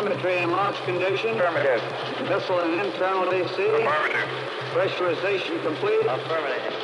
Telemetry and launch condition. Affirmative. Missile and internal AC Affirmative. Pressurization complete. Affirmative.